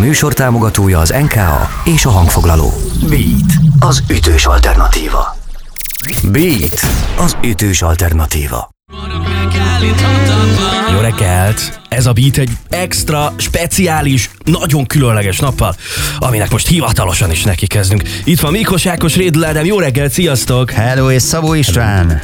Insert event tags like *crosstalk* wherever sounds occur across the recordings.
műsor támogatója az NKA és a hangfoglaló. Beat, az ütős alternatíva. Beat, az ütős alternatíva. Jó reggelt! Ez a beat egy extra, speciális, nagyon különleges nappal, aminek most hivatalosan is neki kezdünk. Itt van Mikos Ákos Rédl Ádám, jó reggelt, sziasztok! Hello és Szabó István!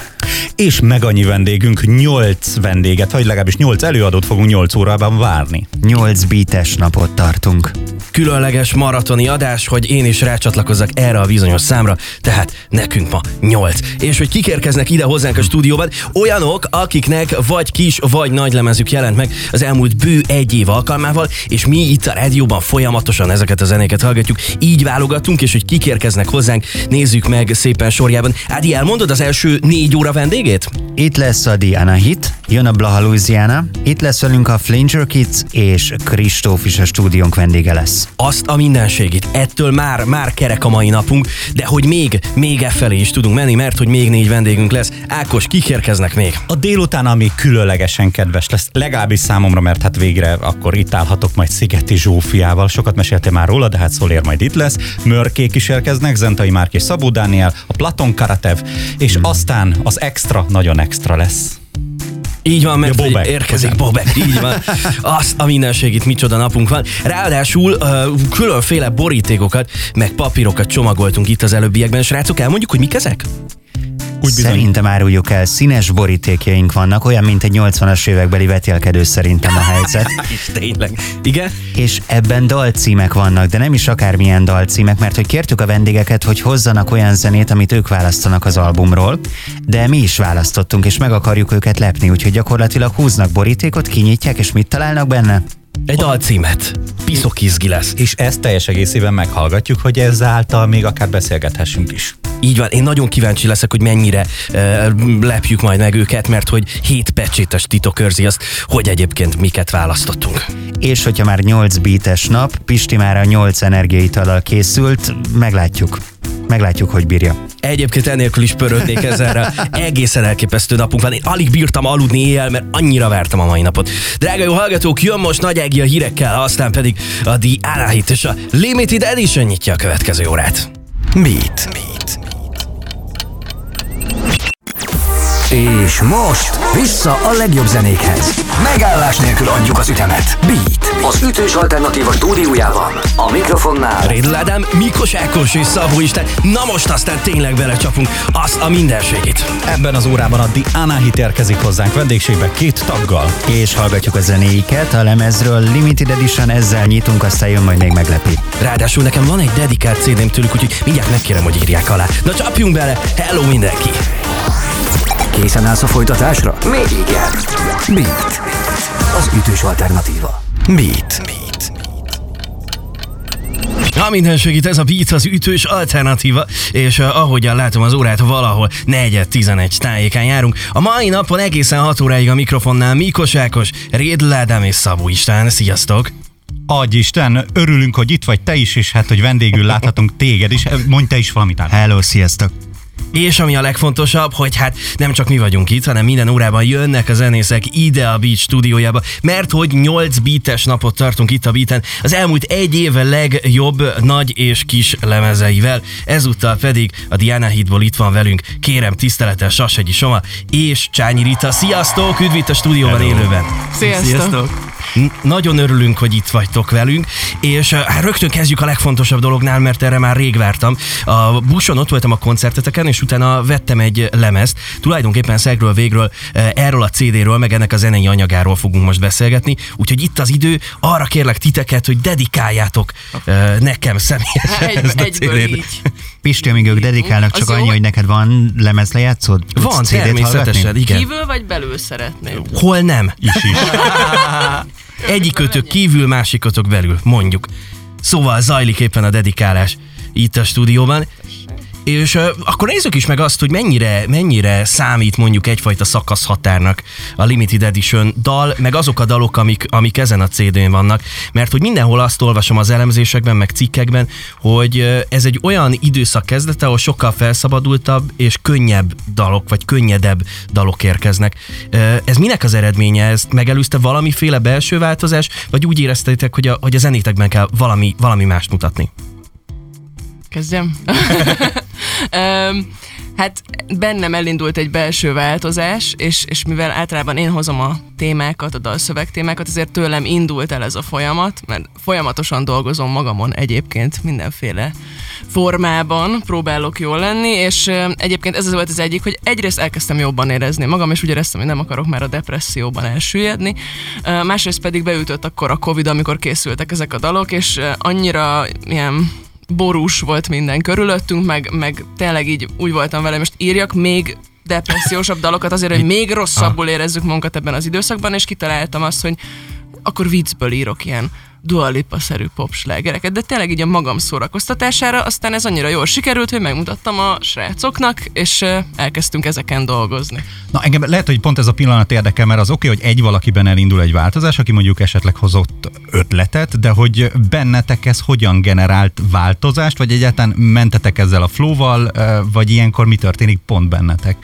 És meg annyi vendégünk, 8 vendéget, vagy legalábbis 8 előadót fogunk 8 órában várni. 8 beates napot tartunk. Különleges maratoni adás, hogy én is rácsatlakozzak erre a bizonyos számra, tehát nekünk ma 8. És hogy kikérkeznek ide hozzánk a stúdióban, olyanok, akiknek vagy kis, vagy nagy lemezük jelent meg az elmúlt bő egy év alkalmával, és mi itt a rádióban folyamatosan ezeket a zenéket hallgatjuk, így válogatunk, és hogy kikérkeznek hozzánk, nézzük meg szépen sorjában. Ádi, elmondod az első négy óra vendégét? Itt lesz a Diana Hit, jön a Blaha Louisiana, itt lesz velünk a Flanger Kids, és Kristóf is a stúdiónk vendége lesz. Azt a mindenségét. Ettől már, már kerek a mai napunk, de hogy még, még e felé is tudunk menni, mert hogy még négy vendégünk lesz. Ákos, kikérkeznek még? A délután, ami különlegesen kedves lesz, legalábbis számomra, mert hát végre akkor itt állhatok majd Szigeti Zsófiával. Sokat meséltél már róla, de hát Szolér majd itt lesz. Mörkék is érkeznek, Zentai Márk és Szabó Dániel, a Platon Karatev, és mm. aztán az extra, nagyon extra lesz. Így van, mert ja, Bobek. érkezik Bobek, így van. *laughs* Azt a mindenségét micsoda napunk van. Ráadásul uh, különféle borítékokat, meg papírokat csomagoltunk itt az előbbiekben. Srácok, elmondjuk, hogy mik ezek? Úgy bizony. Szerintem áruljuk el, színes borítékjaink vannak, olyan, mint egy 80-as évekbeli vetélkedő szerintem a helyzet. *laughs* és tényleg. Igen? És ebben dalcímek vannak, de nem is akármilyen dalcímek, mert hogy kértük a vendégeket, hogy hozzanak olyan zenét, amit ők választanak az albumról, de mi is választottunk, és meg akarjuk őket lepni, úgyhogy gyakorlatilag húznak borítékot, kinyitják, és mit találnak benne? Egy dalcímet. Piszokizgi lesz. És ezt teljes egészében meghallgatjuk, hogy ezáltal még akár beszélgethessünk is. Így van, én nagyon kíváncsi leszek, hogy mennyire uh, lepjük majd meg őket, mert hogy hét pecsétes titok őrzi azt, hogy egyébként miket választottunk. És hogyha már 8 beates nap, Pisti már a 8 energiaitalal készült, meglátjuk. Meglátjuk, hogy bírja. Egyébként ennélkül is pörögnék ezzel. Egészen elképesztő napunk van. Én alig bírtam aludni éjjel, mert annyira vártam a mai napot. Drága jó hallgatók, jön most Nagy Ági a hírekkel, aztán pedig a The Anahit és a Limited Edition nyitja a következő órát. Beat. Beat. És most vissza a legjobb zenékhez. Megállás nélkül adjuk az ütemet. Beat, az ütős alternatíva stúdiójában. A mikrofonnál. Rédl Ádám, Mikos Ákos és Szabó Isten. Na most aztán tényleg belecsapunk az a mindenségét. Ebben az órában a The Anahit érkezik hozzánk vendégségbe két taggal. És hallgatjuk a zenéiket a lemezről Limited Edition, ezzel nyitunk, aztán jön majd még meglepi. Ráadásul nekem van egy dedikált CD-m tőlük, úgyhogy mindjárt megkérem, hogy írják alá. Na csapjunk bele, hello mindenki! Készen állsz a folytatásra? Még igen. Beat. Az ütős alternatíva. Beat. Beat. Ha minden segít, ez a Beat az ütős alternatíva, és uh, ahogyan látom az órát, valahol 4-11 tájékán járunk. A mai napon egészen 6 óráig a mikrofonnál Mikos Ákos, Rédl Ádám és Szabó István. Sziasztok! Adj Isten, örülünk, hogy itt vagy te is, és hát, hogy vendégül láthatunk téged is. Mondj te is valamit. Hello, sziasztok! És ami a legfontosabb, hogy hát nem csak mi vagyunk itt, hanem minden órában jönnek a zenészek ide a Beat stúdiójába, mert hogy 8 beates napot tartunk itt a Beaten, az elmúlt egy éve legjobb nagy és kis lemezeivel. Ezúttal pedig a Diana Hitból itt van velünk, kérem tisztelettel Sasegyi Soma és Csányi Rita. Sziasztok, üdv a stúdióban Hello. élőben. Sziasztok. Sziasztok. Nagyon örülünk, hogy itt vagytok velünk, és hát rögtön kezdjük a legfontosabb dolognál, mert erre már rég vártam. A buszon ott voltam a koncerteteken, és utána vettem egy lemezt. Tulajdonképpen szegről végről erről a CD-ről, meg ennek a zenei anyagáról fogunk most beszélgetni. Úgyhogy itt az idő, arra kérlek titeket, hogy dedikáljátok nekem személyesen egy, ezt a CD-t. Pisti, amíg ők dedikálnak, csak annyi, hogy neked van lemezlejátszód? Van, természetesen, igen. Kívül vagy belül szeretném? Hol nem? Is is. *laughs* Egyikötök kívül, másikotok belül, mondjuk. Szóval zajlik éppen a dedikálás itt a stúdióban. És uh, akkor nézzük is meg azt, hogy mennyire, mennyire számít mondjuk egyfajta szakaszhatárnak a Limited Edition dal, meg azok a dalok, amik, amik ezen a CD-n vannak. Mert hogy mindenhol azt olvasom az elemzésekben, meg cikkekben, hogy ez egy olyan időszak kezdete, ahol sokkal felszabadultabb és könnyebb dalok, vagy könnyedebb dalok érkeznek. Ez minek az eredménye? Ezt megelőzte valamiféle belső változás, vagy úgy éreztétek, hogy a, hogy a zenétekben kell valami, valami mást mutatni? Kezdjem? *laughs* um, hát bennem elindult egy belső változás, és, és mivel általában én hozom a témákat, a dalszöveg témákat, ezért tőlem indult el ez a folyamat, mert folyamatosan dolgozom magamon egyébként mindenféle formában próbálok jól lenni, és egyébként ez az volt az egyik, hogy egyrészt elkezdtem jobban érezni magam, és úgy éreztem, hogy nem akarok már a depresszióban elsüllyedni, másrészt pedig beütött akkor a Covid, amikor készültek ezek a dalok, és annyira ilyen borús volt minden körülöttünk, meg, meg tényleg így úgy voltam vele, most írjak még depressziósabb dalokat azért, hogy még rosszabbul érezzük magunkat ebben az időszakban, és kitaláltam azt, hogy akkor viccből írok ilyen Dua Lipa-szerű popslágereket, de tényleg így a magam szórakoztatására, aztán ez annyira jól sikerült, hogy megmutattam a srácoknak, és elkezdtünk ezeken dolgozni. Na engem lehet, hogy pont ez a pillanat érdekel, mert az oké, okay, hogy egy valakiben elindul egy változás, aki mondjuk esetleg hozott ötletet, de hogy bennetek ez hogyan generált változást, vagy egyáltalán mentetek ezzel a flowval, vagy ilyenkor mi történik pont bennetek?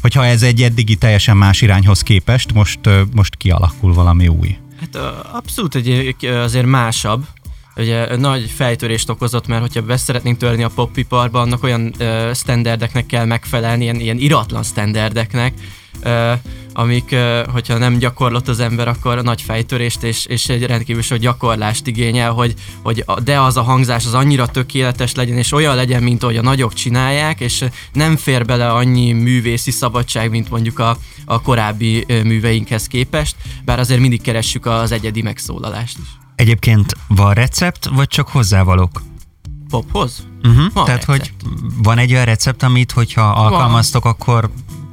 Hogyha ez egy eddigi teljesen más irányhoz képest, most, most kialakul valami új. Hát abszolút egy, azért másabb. Ugye nagy fejtörést okozott, mert hogyha be szeretnénk törni a popiparba, annak olyan uh, standardeknek kell megfelelni, ilyen, ilyen iratlan standardeknek, amik, hogyha nem gyakorlott az ember, akkor nagy fejtörést és, és egy rendkívül sok gyakorlást igényel, hogy, hogy de az a hangzás az annyira tökéletes legyen, és olyan legyen, mint ahogy a nagyok csinálják, és nem fér bele annyi művészi szabadság, mint mondjuk a, a korábbi műveinkhez képest, bár azért mindig keressük az egyedi megszólalást is. Egyébként van recept, vagy csak hozzávalók? Pophoz? Uh-huh. Van Tehát, recept. hogy van egy olyan recept, amit, hogyha alkalmaztok, van. akkor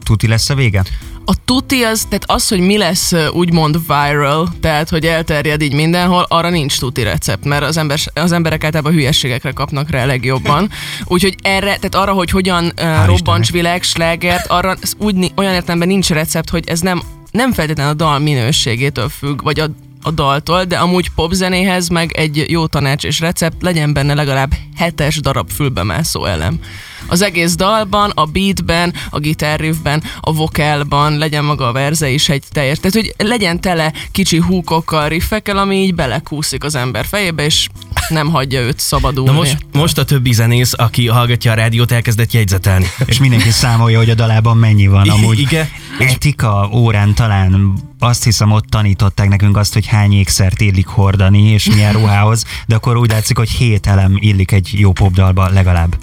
tuti lesz a vége? a tuti az, tehát az, hogy mi lesz úgymond viral, tehát hogy elterjed így mindenhol, arra nincs tuti recept, mert az, ember, az emberek általában hülyeségekre kapnak rá legjobban. *laughs* Úgyhogy erre, tehát arra, hogy hogyan uh, robbancs világslágert, arra úgy, olyan értelemben nincs recept, hogy ez nem nem feltétlenül a dal minőségétől függ, vagy a a daltól, de amúgy popzenéhez meg egy jó tanács és recept legyen benne legalább hetes darab fülbemászó elem. Az egész dalban, a beatben, a gitárriffben, a vokálban legyen maga a verze is egy teljes. Tehát, hogy legyen tele kicsi húkokkal, riffekkel, ami így belekúszik az ember fejébe, és nem hagyja őt szabadulni. Na most, most a többi zenész, aki hallgatja a rádiót, elkezdett jegyzetelni. És mindenki számolja, hogy a dalában mennyi van. Amúgy Igen. etika órán talán azt hiszem ott tanították nekünk azt, hogy hány ékszert illik hordani, és milyen *laughs* ruhához, de akkor úgy látszik, hogy hét elem illik egy jó popdalba legalább.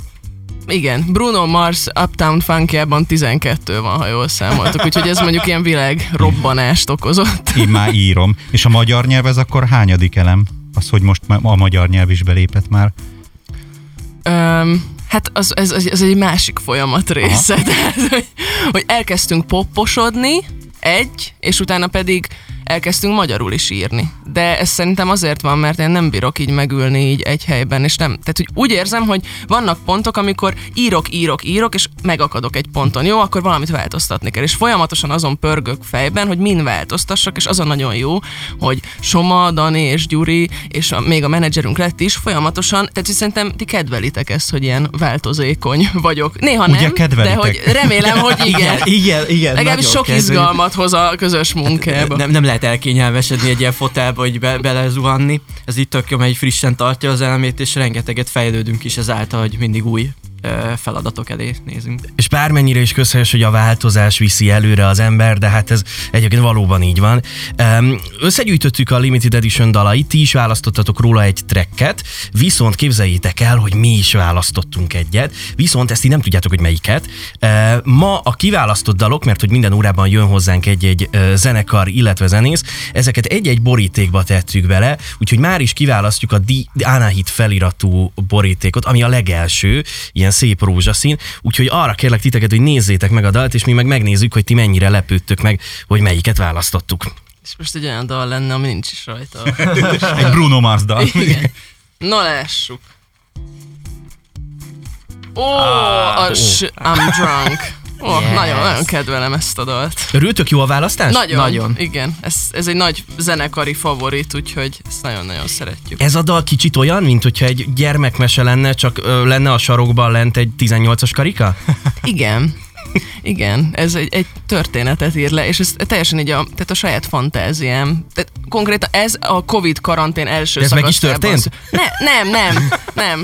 Igen, Bruno Mars Uptown Funkjában 12 van, ha jól számoltuk, úgyhogy ez mondjuk ilyen világ robbanást okozott. Én már írom. És a magyar nyelv ez akkor hányadik elem? Az, hogy most a magyar nyelv is belépett már? Um, hát az, ez, ez, ez egy másik folyamat része. Tehát, hogy, hogy elkezdtünk popposodni, egy, és utána pedig elkezdtünk magyarul is írni. De ez szerintem azért van, mert én nem bírok így megülni így egy helyben, és nem. Tehát, hogy úgy érzem, hogy vannak pontok, amikor írok, írok, írok, és megakadok egy ponton. Jó, akkor valamit változtatni kell. És folyamatosan azon pörgök fejben, hogy min változtassak, és az a nagyon jó, hogy Soma, Dani és Gyuri, és a, még a menedzserünk lett is folyamatosan, tehát szerintem ti kedvelitek ezt, hogy ilyen változékony vagyok. Néha Ugye nem, kedvelitek? de hogy remélem, hogy igen. igen, igen, igen Legalábbis sok kedvelik. izgalmat hoz a közös munkába. Nem, nem lehet elkényelmesedni egy ilyen fotelba, hogy be, belezuhanni. Ez itt tök jó, mert frissen tartja az elemét, és rengeteget fejlődünk is ezáltal, hogy mindig új feladatok elé nézünk. És bármennyire is közhelyes, hogy a változás viszi előre az ember, de hát ez egyébként valóban így van. Összegyűjtöttük a Limited Edition dalait, ti is választottatok róla egy tracket, viszont képzeljétek el, hogy mi is választottunk egyet, viszont ezt így nem tudjátok, hogy melyiket. Ma a kiválasztott dalok, mert hogy minden órában jön hozzánk egy-egy zenekar, illetve zenész, ezeket egy-egy borítékba tettük bele, úgyhogy már is kiválasztjuk a Di Anahit feliratú borítékot, ami a legelső, ilyen szép rózsaszín, úgyhogy arra kérlek titeket, hogy nézzétek meg a dalt, és mi meg megnézzük, hogy ti mennyire lepődtök meg, hogy melyiket választottuk. És most egy olyan dal lenne, ami nincs is rajta. *laughs* egy Bruno Mars dal. Igen. Na lássuk. Ó, a s- I'm drunk. Ó, Yes. nagyon, nagyon kedvelem ezt a dalt. Örültök jó a választás? Nagyon, Nagyon. igen. Ez, ez egy nagy zenekari favorit, úgyhogy ezt nagyon-nagyon szeretjük. Ez a dal kicsit olyan, mint hogyha egy gyermekmese lenne, csak ö, lenne a sarokban lent egy 18-as karika? *laughs* Igen. Igen, ez egy, egy történetet ír le, és ez teljesen így a, tehát a saját fantáziám. Tehát konkrétan ez a Covid karantén első De ez meg is történt? szü- Ne, nem, nem, nem.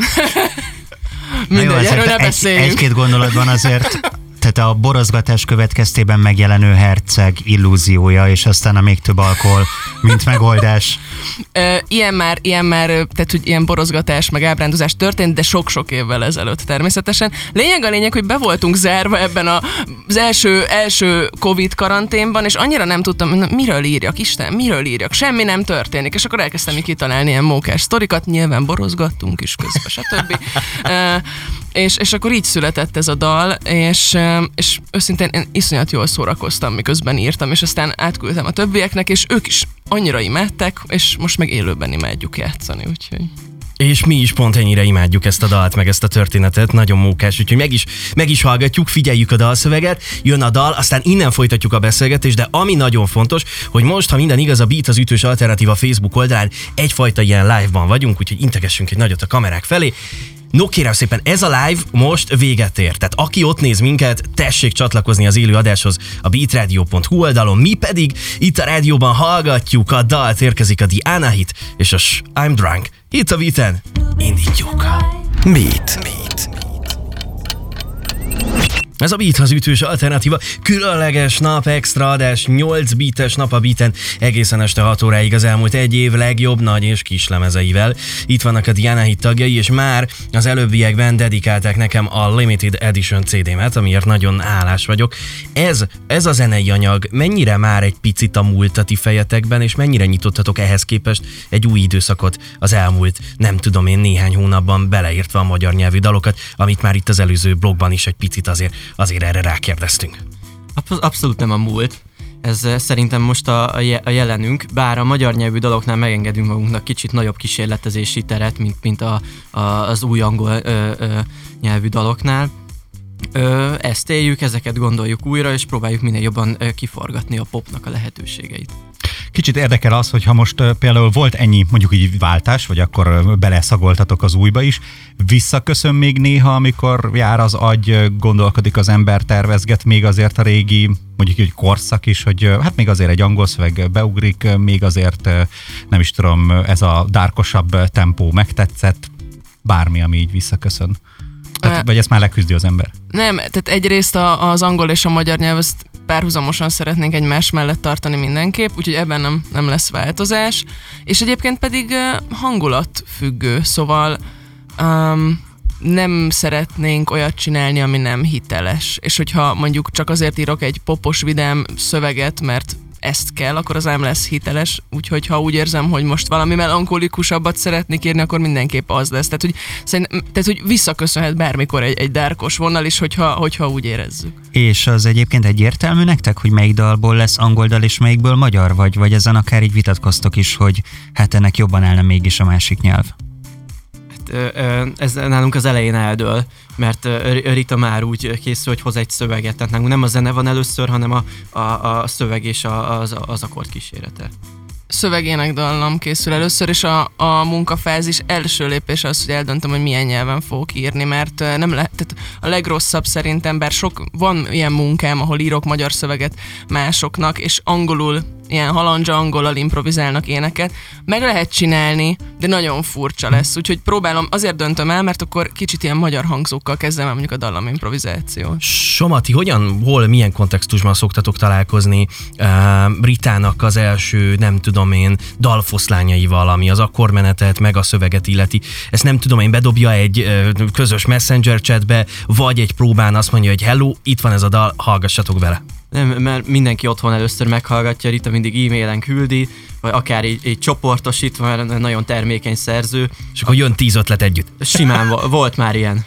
Jó, *laughs* Mindegy, erről ne egy, beszéljünk. egy-két gondolatban azért *laughs* tehát a borozgatás következtében megjelenő herceg illúziója, és aztán a még több alkohol, mint megoldás. *laughs* Ilyen már, ilyen már, tehát hogy ilyen borozgatás, meg ábrándozás történt, de sok-sok évvel ezelőtt természetesen. Lényeg a lényeg, hogy be voltunk zárva ebben a, az első, első Covid karanténban, és annyira nem tudtam, na, miről írjak, Isten, miről írjak, semmi nem történik, és akkor elkezdtem így kitalálni ilyen mókás sztorikat, nyilván borozgattunk is közben, stb. *laughs* Ö, és, és akkor így született ez a dal, és, és őszintén én iszonyat jól szórakoztam, miközben írtam, és aztán átküldtem a többieknek, és ők is annyira imádták, és most meg élőben imádjuk játszani, úgyhogy... És mi is pont ennyire imádjuk ezt a dalt, meg ezt a történetet, nagyon mókás, úgyhogy meg is, meg is hallgatjuk, figyeljük a dalszöveget, jön a dal, aztán innen folytatjuk a beszélgetést, de ami nagyon fontos, hogy most, ha minden igaz, a Beat az ütős alternatíva Facebook oldalán egyfajta ilyen live-ban vagyunk, úgyhogy integessünk egy nagyot a kamerák felé. No kérem szépen, ez a live most véget ér. Tehát aki ott néz minket, tessék csatlakozni az élő adáshoz a beatradio.hu oldalon. Mi pedig itt a rádióban hallgatjuk a dalt, érkezik a Diana Hit és a I'm Drunk. Itt a Beaten. Indítjuk. Beat. Beat. Ez a Beat az ütős alternatíva. Különleges nap, extra adás, 8 bites nap a Beaten, egészen este 6 óráig az elmúlt egy év legjobb nagy és kis lemezeivel. Itt vannak a Diana Hit tagjai, és már az előbbiekben dedikálták nekem a Limited Edition CD-met, amiért nagyon állás vagyok. Ez, ez a zenei anyag mennyire már egy picit a múlt a ti fejetekben, és mennyire nyitottatok ehhez képest egy új időszakot az elmúlt, nem tudom én, néhány hónapban beleértve a magyar nyelvű dalokat, amit már itt az előző blogban is egy picit azért, azért erre rákérdeztünk. Absz- abszolút nem a múlt. Ez eh, szerintem most a, a jelenünk, bár a magyar nyelvű daloknál megengedünk magunknak kicsit nagyobb kísérletezési teret, mint, mint a, a, az új angol ö, ö, nyelvű daloknál. Ö, ezt éljük, ezeket gondoljuk újra, és próbáljuk minél jobban ö, kiforgatni a popnak a lehetőségeit. Kicsit érdekel az, hogy ha most például volt ennyi mondjuk így váltás, vagy akkor beleszagoltatok az újba is, visszaköszön még néha, amikor jár az agy, gondolkodik az ember, tervezget még azért a régi mondjuk így korszak is, hogy hát még azért egy angol szöveg beugrik, még azért nem is tudom, ez a dárkosabb tempó megtetszett, bármi, ami így visszaköszön. Tehát, vagy ezt már leküzdi az ember. Nem, tehát egyrészt a, az angol és a magyar nyelv ezt párhuzamosan szeretnénk egymás mellett tartani mindenképp, úgyhogy ebben nem, nem lesz változás. És egyébként pedig hangulat függő, szóval um, nem szeretnénk olyat csinálni, ami nem hiteles. És hogyha mondjuk csak azért írok egy popos vidám szöveget, mert ezt kell, akkor az nem lesz hiteles, úgyhogy ha úgy érzem, hogy most valami melankolikusabbat szeretnék írni, akkor mindenképp az lesz. Tehát, hogy, tehát, hogy visszaköszönhet bármikor egy, egy dárkos vonal is, hogyha, hogyha úgy érezzük. És az egyébként egyértelmű nektek, hogy melyik dalból lesz angol dal és melyikből magyar, vagy, vagy ezen akár így vitatkoztok is, hogy hát ennek jobban állna mégis a másik nyelv. Ez nálunk az elején eldől, mert Rita már úgy készül, hogy hoz egy szöveget, tehát nálunk nem a zene van először, hanem a, a, a szöveg és a, az, az akkord kísérete. Szövegének dallam készül először, és a, a munkafázis első lépés az, hogy eldöntöm, hogy milyen nyelven fogok írni, mert nem lehet, tehát a legrosszabb szerintem, bár sok, van ilyen munkám, ahol írok magyar szöveget másoknak, és angolul ilyen halandzsa angolal improvizálnak éneket. Meg lehet csinálni, de nagyon furcsa lesz. Úgyhogy próbálom, azért döntöm el, mert akkor kicsit ilyen magyar hangzókkal kezdem el mondjuk a dallam improvizációt. Somati, hogyan, hol, milyen kontextusban szoktatok találkozni uh, Ritának az első, nem tudom én, dalfoszlányaival, ami az akkordmenetet, meg a szöveget illeti. Ezt nem tudom én, bedobja egy uh, közös messenger chatbe, vagy egy próbán azt mondja, hogy hello, itt van ez a dal, hallgassatok vele. Nem, mert mindenki otthon először meghallgatja, Rita mindig e-mailen küldi, vagy akár így, így csoportosítva, mert nagyon termékeny szerző. És akkor jön tíz ötlet együtt. Simán vo- volt már ilyen.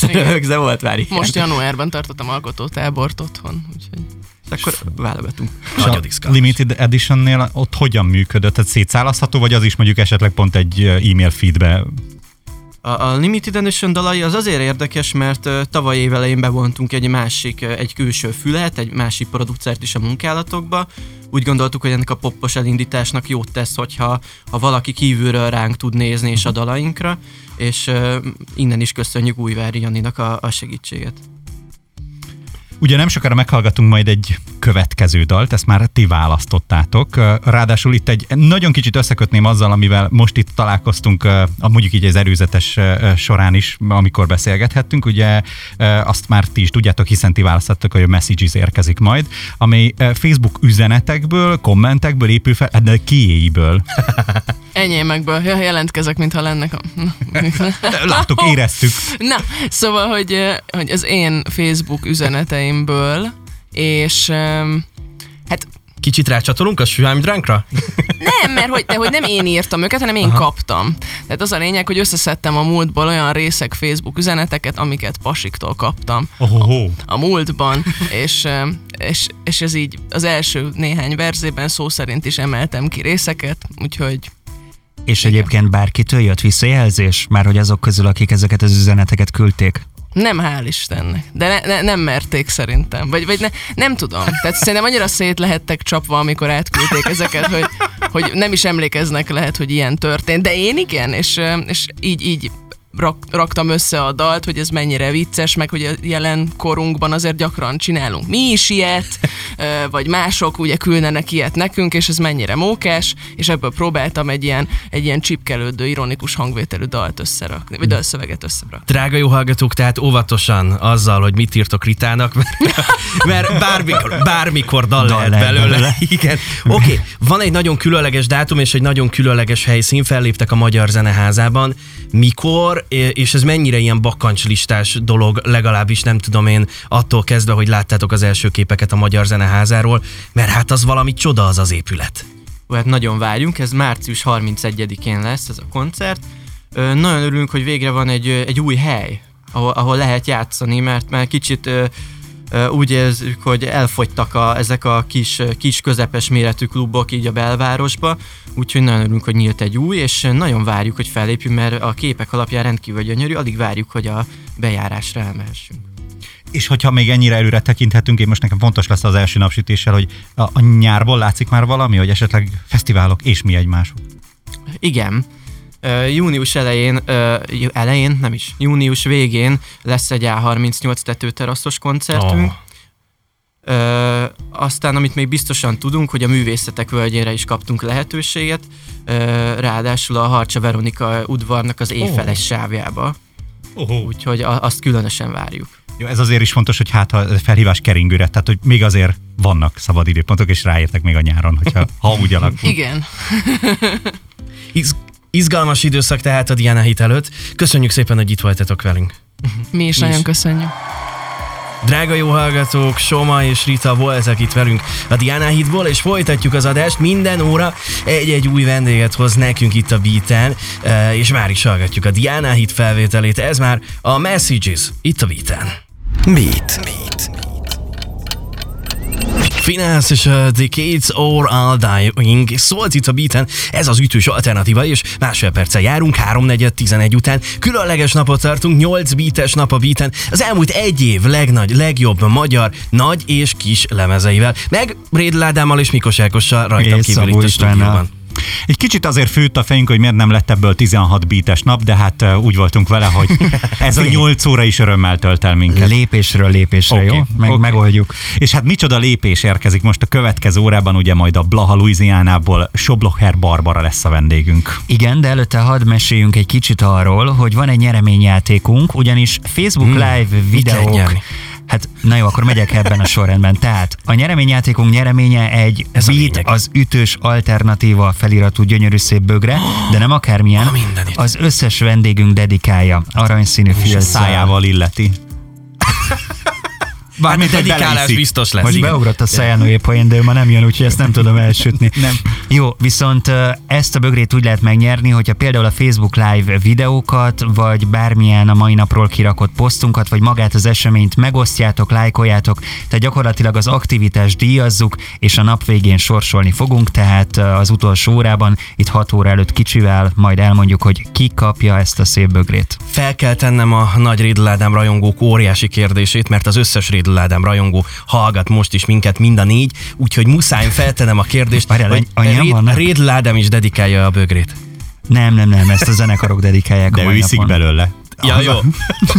*laughs* De volt már ilyen. Most januárban tartottam alkotótábort otthon, úgyhogy... Akkor válogatunk. És a. Limited Editionnél ott hogyan működött? Tehát szétszállazható, vagy az is mondjuk esetleg pont egy e-mail feedbe A, a Limited Edition dalai az azért érdekes, mert uh, tavaly évelején bevontunk egy másik, uh, egy külső fület, egy másik producert is a munkálatokba. Úgy gondoltuk, hogy ennek a poppos elindításnak jót tesz, hogyha ha valaki kívülről ránk tud nézni és a dalainkra, és uh, innen is köszönjük Újvári Janinak a, a segítséget. Ugye nem sokára meghallgatunk majd egy következő dalt, ezt már ti választottátok. Ráadásul itt egy nagyon kicsit összekötném azzal, amivel most itt találkoztunk, mondjuk így az erőzetes során is, amikor beszélgethettünk. Ugye azt már ti is tudjátok, hiszen ti választottak, hogy a Messages érkezik majd, ami Facebook üzenetekből, kommentekből épül fel, de kiéiből. *laughs* Enyémekből ja, jelentkezek, mintha lennek a... *laughs* Láttuk, éreztük. Na, szóval, hogy, hogy az én Facebook üzeneteimből, és hát Kicsit rácsatolunk a Swime Drunkra? nem, mert hogy, de, hogy nem én írtam őket, hanem én Aha. kaptam. Tehát az a lényeg, hogy összeszedtem a múltból olyan részek Facebook üzeneteket, amiket pasiktól kaptam Ohoho. a, a múltban, és, és, és ez így az első néhány verzében szó szerint is emeltem ki részeket, úgyhogy És egyébként bárkitől jött visszajelzés? Már hogy azok közül, akik ezeket az üzeneteket küldték? Nem, hál' Istennek. De ne, ne, nem merték szerintem. Vagy, vagy ne, nem tudom. Tehát szerintem annyira szét lehettek csapva, amikor átküldték ezeket, hogy, hogy nem is emlékeznek lehet, hogy ilyen történt. De én igen, és, és így, így rak, raktam össze a dalt, hogy ez mennyire vicces, meg hogy a jelen korunkban azért gyakran csinálunk mi is ilyet, vagy mások ugye küldenek ilyet nekünk, és ez mennyire mókás, és ebből próbáltam egy ilyen, egy ilyen csipkelődő, ironikus hangvételű dalt összerakni, vagy dalszöveget összerakni. Drága jó hallgatók, tehát óvatosan azzal, hogy mit írtok Ritának, mert, *laughs* mert bármikor, bármikor dal, dal lehet belőle. belőle. *laughs* Igen. Oké, okay. van egy nagyon különleges dátum és egy nagyon különleges helyszín, felléptek a Magyar Zeneházában. Mikor és ez mennyire ilyen bakancslistás dolog, legalábbis nem tudom én attól kezdve, hogy láttátok az első képeket a Magyar Zeneházáról, mert hát az valami csoda az az épület. Hát nagyon várjunk, ez március 31-én lesz ez a koncert. Nagyon örülünk, hogy végre van egy, egy új hely, ahol, ahol lehet játszani, mert már kicsit úgy érzük, hogy elfogytak a, ezek a kis, kis közepes méretű klubok így a belvárosba, úgyhogy nagyon örülünk, hogy nyílt egy új, és nagyon várjuk, hogy fellépjünk, mert a képek alapján rendkívül gyönyörű, addig várjuk, hogy a bejárásra elmehessünk. És hogyha még ennyire előre tekinthetünk, én most nekem fontos lesz az első napsütéssel, hogy a, a nyárból látszik már valami, hogy esetleg fesztiválok és mi egymások. Igen, június elején, uh, elején, nem is, június végén lesz egy A38 tetőteraszos koncertünk. Oh. Uh, aztán, amit még biztosan tudunk, hogy a művészetek völgyére is kaptunk lehetőséget, uh, ráadásul a Harcsa Veronika udvarnak az éjfeles oh. sávjába. Oh. Úgyhogy a, azt különösen várjuk. Jó, ez azért is fontos, hogy hát ha felhívás keringőre, tehát hogy még azért vannak szabad időpontok, és ráértek még a nyáron, hogyha *laughs* ha úgy alakul. Igen. Izgalmas időszak tehát a Diana hit előtt. Köszönjük szépen, hogy itt voltatok velünk. Mi is Mi nagyon is. köszönjük. Drága jó hallgatók, Soma és Rita voltak itt velünk a Diana Hitból, és folytatjuk az adást. Minden óra egy-egy új vendéget hoz nekünk itt a beaten, eh, és már is hallgatjuk a Diana Hit felvételét. Ez már a Messages itt a beaten. Beat. Beat. Finance és The Kids or All Dying szólt itt a beaten, ez az ütős alternatíva, és másfél perccel járunk, 3-4-11 után. Különleges napot tartunk, 8 beates nap a beaten, az elmúlt egy év legnagy, legjobb magyar nagy és kis lemezeivel, meg Rédládámmal és Mikos Ákossal rajtam kívül itt a stúdióban. Egy kicsit azért főtt a fejünk, hogy miért nem lett ebből 16 bítes nap, de hát úgy voltunk vele, hogy *laughs* ez a 8 óra is örömmel tölt el minket. Lépésről lépésre, okay. jó? Meg, okay. Megoldjuk. És hát micsoda lépés érkezik most a következő órában, ugye majd a Blaha Louisianából Soblocher Barbara lesz a vendégünk. Igen, de előtte hadd meséljünk egy kicsit arról, hogy van egy nyereményjátékunk, ugyanis Facebook hmm. Live videók Hát na jó, akkor megyek ebben a sorrendben. Tehát a nyereményjátékunk nyereménye egy Ez beat az ütős alternatíva feliratú gyönyörű szép bögre, de nem akármilyen. Az összes vendégünk dedikálja aranyszínű filccel. szájával illeti. Bármint, hogy dedikálás biztos lesz. Most igen. beugrott a Szajánóé poén, de ő ma nem jön, úgyhogy ezt nem tudom elsütni. *laughs* Nem. Jó, viszont ezt a bögrét úgy lehet megnyerni, hogyha például a Facebook Live videókat, vagy bármilyen a mai napról kirakott posztunkat, vagy magát az eseményt megosztjátok, lájkoljátok, tehát gyakorlatilag az aktivitást díjazzuk, és a nap végén sorsolni fogunk, tehát az utolsó órában, itt 6 óra előtt kicsivel, majd elmondjuk, hogy ki kapja ezt a szép bögrét. Fel kell tennem a nagy Riddle Ádám rajongók óriási kérdését, mert az összes Riddle Ádám rajongó hallgat most is minket mind a négy, úgyhogy muszáj feltennem a kérdést, Várjál, hogy annyian Rid- vannak? Riddle Ádám is dedikálja a bögrét. Nem, nem, nem, ezt a zenekarok dedikálják De a ő iszik napon. belőle. Ja, jó. *laughs* Oké.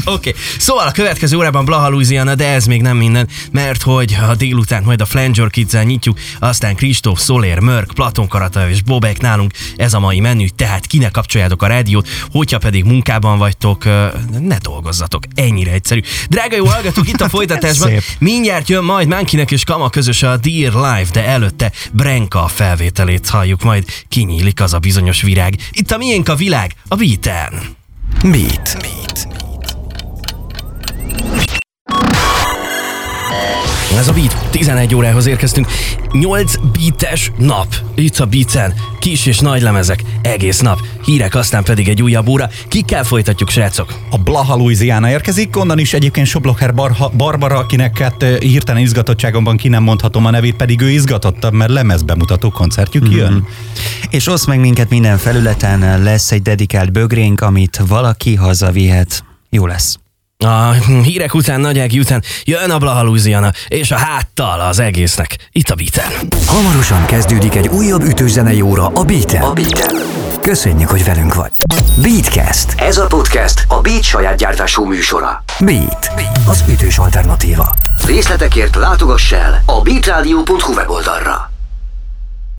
Okay. Szóval a következő órában Blaha Louisiana, de ez még nem minden, mert hogy a délután majd a Flanger kids nyitjuk, aztán Kristóf, Szolér, Mörk, Platon Karata és Bobek nálunk, ez a mai menü, tehát kinek kapcsoljátok a rádiót, hogyha pedig munkában vagytok, ne dolgozzatok, ennyire egyszerű. Drága jó hallgatók, itt a *laughs* folytatásban Szép. mindjárt jön majd Mánkinek és Kama közös a Dear Life, de előtte Brenka felvételét halljuk, majd kinyílik az a bizonyos virág. Itt a miénk a világ, a Beaten. Beat. Beat. Ez a Beat, 11 órához érkeztünk. 8 beates nap. Itt a Beaten. Kis és nagy lemezek. Egész nap. Hírek, aztán pedig egy újabb óra. Kikkel folytatjuk, srácok? A Blaha Louisiana érkezik, onnan is egyébként Soblocher Barha, Barbara, akinek hát hirtelen izgatottságomban ki nem mondhatom a nevét, pedig ő izgatottabb, mert lemezbemutató koncertjük Mhm. jön. És osz meg minket minden felületen, lesz egy dedikált bögrénk, amit valaki hazavihet. Jó lesz. A hírek után, nagy Ági után jön a Blaha Louisiana, és a háttal az egésznek. Itt a Beaten. Hamarosan kezdődik egy újabb ütős zenei óra a Beaten. A Beaten. Köszönjük, hogy velünk vagy. Beatcast. Ez a podcast a Beat saját gyártású műsora. Beat. Az ütős alternatíva. Részletekért látogass el a beatradio.hu weboldalra.